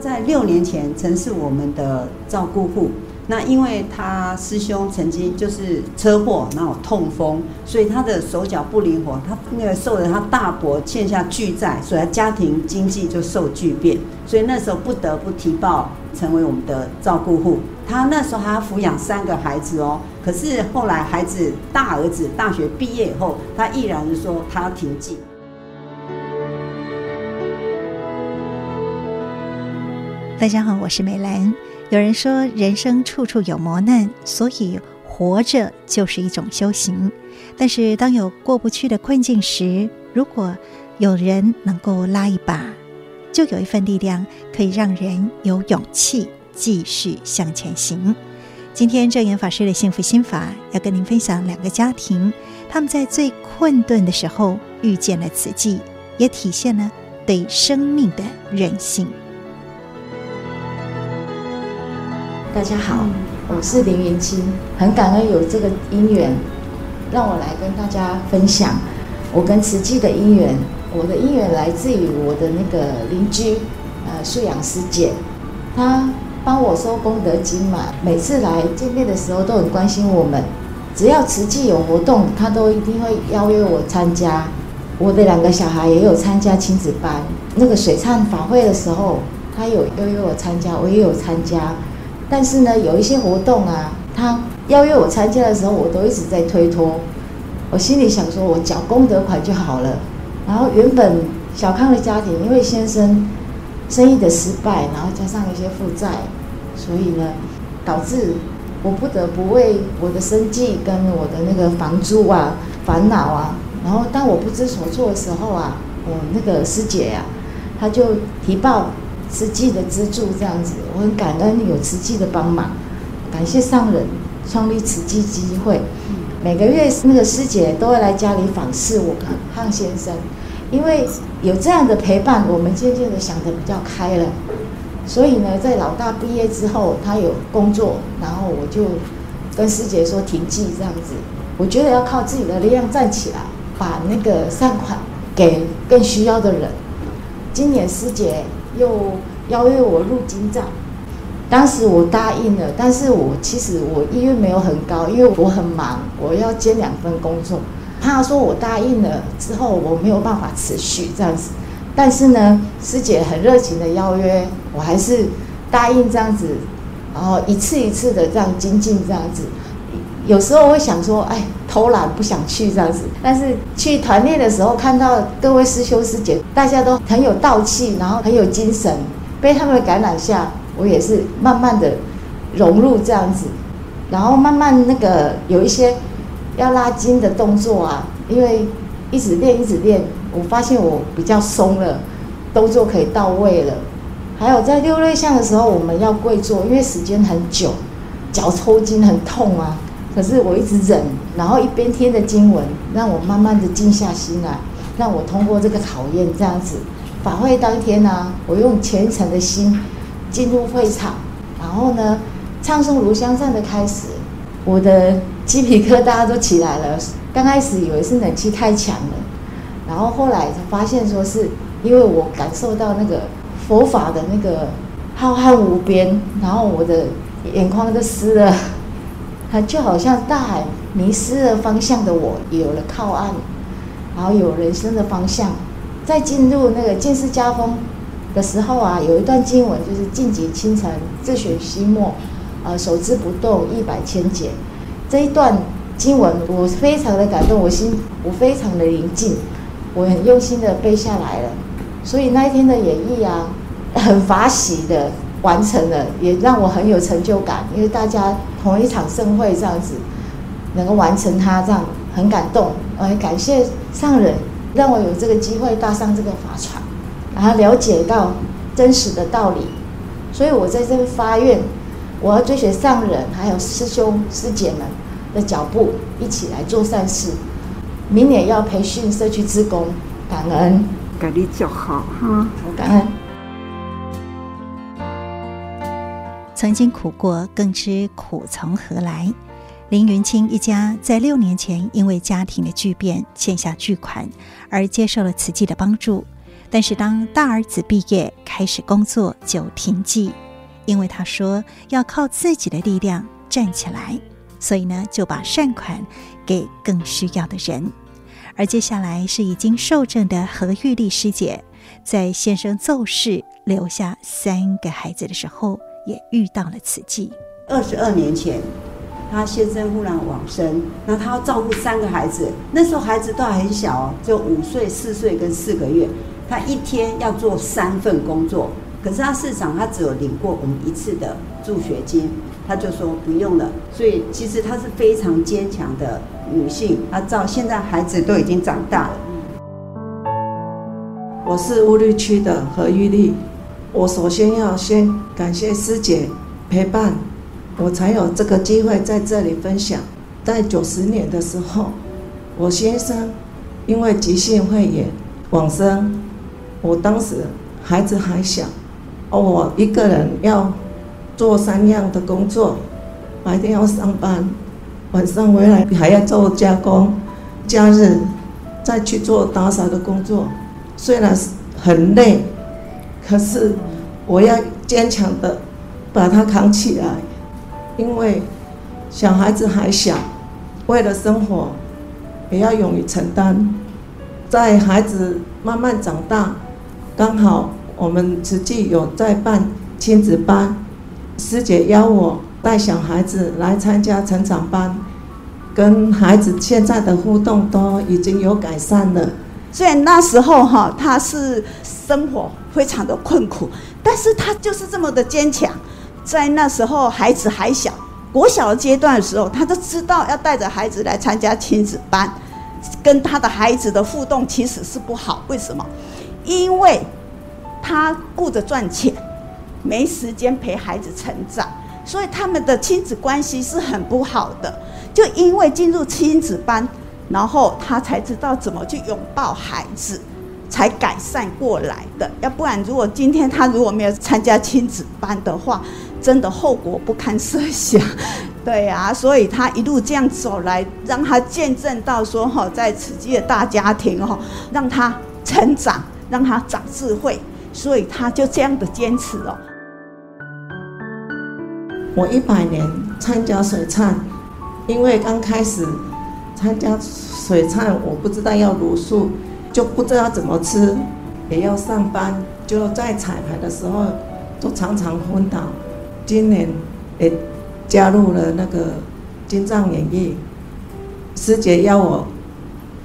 在六年前曾是我们的照顾户。那因为他师兄曾经就是车祸，然后痛风，所以他的手脚不灵活，他那个受了他大伯欠下巨债，所以他家庭经济就受巨变，所以那时候不得不提报成为我们的照顾户。他那时候还要抚养三个孩子哦，可是后来孩子大儿子大学毕业以后，他毅然是说他要停济。大家好，我是美兰。有人说，人生处处有磨难，所以活着就是一种修行。但是，当有过不去的困境时，如果有人能够拉一把，就有一份力量，可以让人有勇气继续向前行。今天证严法师的幸福心法要跟您分享两个家庭，他们在最困顿的时候遇见了慈济，也体现了对生命的韧性。大家好，我是林云清，很感恩有这个因缘，让我来跟大家分享我跟慈济的因缘。我的因缘来自于我的那个邻居，呃，素养师姐，她帮我收功德金嘛，每次来见面的时候都很关心我们，只要慈济有活动，她都一定会邀约我参加。我的两个小孩也有参加亲子班，那个水忏法会的时候，她有邀约我参加，我也有参加。但是呢，有一些活动啊，他邀约我参加的时候，我都一直在推脱。我心里想说，我缴功德款就好了。然后原本小康的家庭，因为先生生意的失败，然后加上一些负债，所以呢，导致我不得不为我的生计跟我的那个房租啊烦恼啊。然后当我不知所措的时候啊，我那个师姐呀、啊，她就提报。慈济的资助这样子，我很感恩有慈济的帮忙，感谢上人创立慈济基会。每个月那个师姐都会来家里访视我跟汉先生，因为有这样的陪伴，我们渐渐的想的比较开了。所以呢，在老大毕业之后，他有工作，然后我就跟师姐说停济这样子。我觉得要靠自己的力量站起来，把那个善款给更需要的人。今年师姐。又邀约我入经藏，当时我答应了，但是我其实我意愿没有很高，因为我很忙，我要兼两份工作。怕说我答应了之后我没有办法持续这样子，但是呢，师姐很热情的邀约，我还是答应这样子，然后一次一次的这样精进这样子。有时候我会想说，哎，偷懒不想去这样子。但是去团练的时候，看到各位师兄师姐，大家都很有道气，然后很有精神，被他们感染下，我也是慢慢的融入这样子。然后慢慢那个有一些要拉筋的动作啊，因为一直练一直练，我发现我比较松了，动作可以到位了。还有在六类项的时候，我们要跪坐，因为时间很久，脚抽筋很痛啊。可是我一直忍，然后一边听着经文，让我慢慢的静下心来，让我通过这个考验。这样子，法会当天呢、我用虔诚的心进入会场，然后呢，唱诵炉香赞的开始，我的鸡皮疙瘩都起来了。刚开始以为是冷气太强了，然后后来发现说是因为我感受到那个佛法的那个浩瀚无边，然后我的眼眶都湿了。它就好像大海迷失了方向的我，有了靠岸，然后有人生的方向。在进入那个见识家风的时候啊，有一段经文就是“净极清澄，自选息末，呃，手之不动，一百千劫”。这一段经文我非常的感动，我心我非常的宁静，我很用心的背下来了。所以那一天的演绎啊，很法喜的。完成了，也让我很有成就感，因为大家同一场盛会这样子能够完成它，这样很感动。我也感谢上人让我有这个机会搭上这个法船，然后了解到真实的道理。所以我在这边发愿，我要追随上人还有师兄师姐们的脚步，一起来做善事。明年要培训社区职工，感恩，感恩就好哈，感恩。曾经苦过，更知苦从何来。林云清一家在六年前因为家庭的巨变欠下巨款，而接受了慈济的帮助。但是当大儿子毕业，开始工作就停滞，因为他说要靠自己的力量站起来，所以呢就把善款给更需要的人。而接下来是已经受证的何玉丽师姐，在先生骤逝留下三个孩子的时候，也遇到了此际。二十二年前，他先生忽然往生，那他要照顾三个孩子，那时候孩子都还很小哦，就五岁、四岁跟四个月。他一天要做三份工作，可是他市长他只有领过我们一次的助学金，他就说不用了。所以其实她是非常坚强的女性。她照现在孩子都已经长大了。我是乌绿区的何玉丽，我首先要先感谢师姐陪伴，我才有这个机会在这里分享。在九十年的时候，我先生因为急性肺炎往生。我当时孩子还小，哦，我一个人要做三样的工作，白天要上班，晚上回来还要做加工，假日再去做打扫的工作。虽然是很累，可是我要坚强的把它扛起来，因为小孩子还小，为了生活也要勇于承担。在孩子慢慢长大。刚好我们实际有在办亲子班，师姐邀我带小孩子来参加成长班，跟孩子现在的互动都已经有改善了。虽然那时候哈，他是生活非常的困苦，但是他就是这么的坚强。在那时候孩子还小，国小阶段的时候，他都知道要带着孩子来参加亲子班，跟他的孩子的互动其实是不好。为什么？因为他顾着赚钱，没时间陪孩子成长，所以他们的亲子关系是很不好的。就因为进入亲子班，然后他才知道怎么去拥抱孩子，才改善过来的。要不然，如果今天他如果没有参加亲子班的话，真的后果不堪设想。对啊，所以他一路这样走来，让他见证到说哈，在慈济的大家庭哈，让他成长。让他长智慧，所以他就这样的坚持哦。我一百年参加水忏，因为刚开始参加水菜，我不知道要卤素，就不知道怎么吃，也要上班，就在彩排的时候都常常昏倒。今年也加入了那个金藏演艺，师姐要我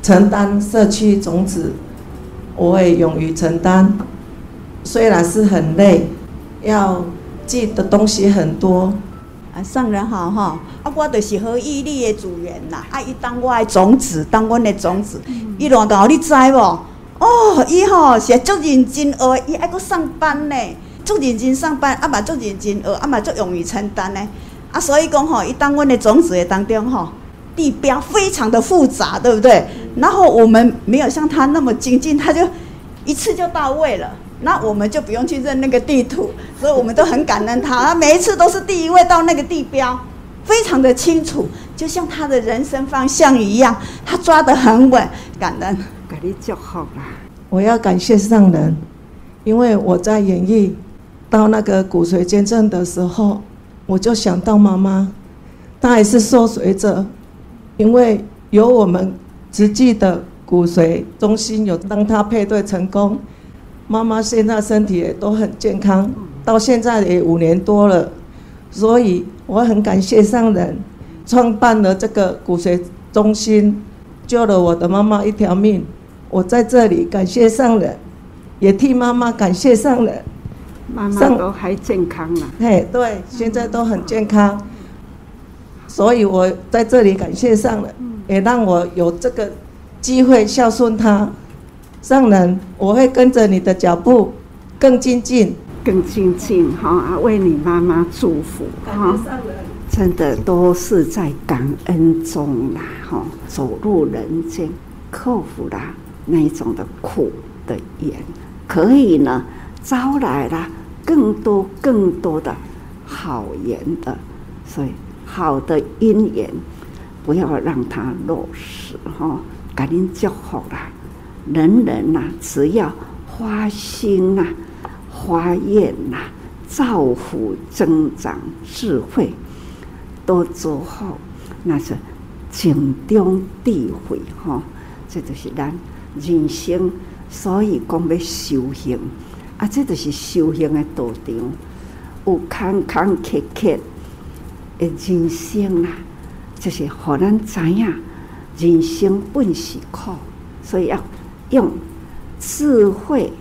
承担社区种子。我也勇于承担，虽然是很累，要记的东西很多。啊，上人好哈，啊，我就是何玉丽的组员呐，啊，伊当我的种子，当我的种子，伊乱搞，你知无？哦，伊吼是足认真学，伊还搁上班呢，足认真上班，啊嘛足认真学，啊嘛足勇于承担呢，啊，所以讲吼，伊当我的种子的当中吼。地标非常的复杂，对不对？然后我们没有像他那么精进，他就一次就到位了。那我们就不用去认那个地图，所以我们都很感恩他。他每一次都是第一位到那个地标，非常的清楚，就像他的人生方向一样，他抓得很稳。感恩，给你就好啦。我要感谢上人，因为我在演绎到那个骨髓捐赠的时候，我就想到妈妈，她也是受髓者。因为有我们直系的骨髓中心有让她配对成功，妈妈现在身体也都很健康，到现在也五年多了，所以我很感谢上人创办了这个骨髓中心，救了我的妈妈一条命。我在这里感谢上人，也替妈妈感谢上人。妈妈都还健康了。嘿，对，现在都很健康。所以我在这里感谢上人，也让我有这个机会孝顺他。上人，我会跟着你的脚步，更精进，更精进哈！为你妈妈祝福哈！真的都是在感恩中啦哈，走入人间，克服了那一种的苦的缘，可以呢招来了更多更多的好缘的，所以。好的因缘，不要让它落实哈，赶紧就好了。人人呐、啊，只要发心呐、啊，发愿呐，造福增长智慧，都做好，那是静中智慧哈。这就是咱人生，所以讲要修行啊，这就是修行的道场，有坎坎坷坷的人生啊，就是让咱知影人生本是苦，所以要用智慧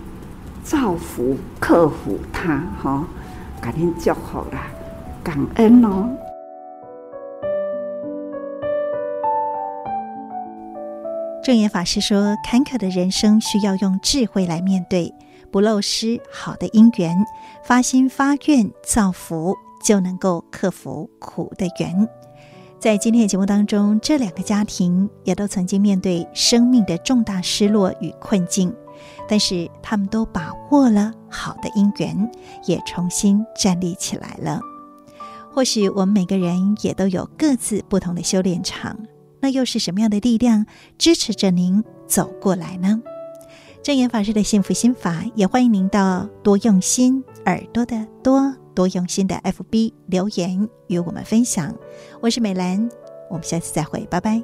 造福、克服它，哈，给您祝福啦，感恩哦。证严法师说：“坎坷的人生需要用智慧来面对，不漏失好的因缘，发心发愿造福，就能够克服苦的缘。”在今天的节目当中，这两个家庭也都曾经面对生命的重大失落与困境，但是他们都把握了好的因缘，也重新站立起来了。或许我们每个人也都有各自不同的修炼场。那又是什么样的力量支持着您走过来呢？证严法师的幸福心法，也欢迎您到多用心耳朵的多多用心的 FB 留言与我们分享。我是美兰，我们下次再会，拜拜。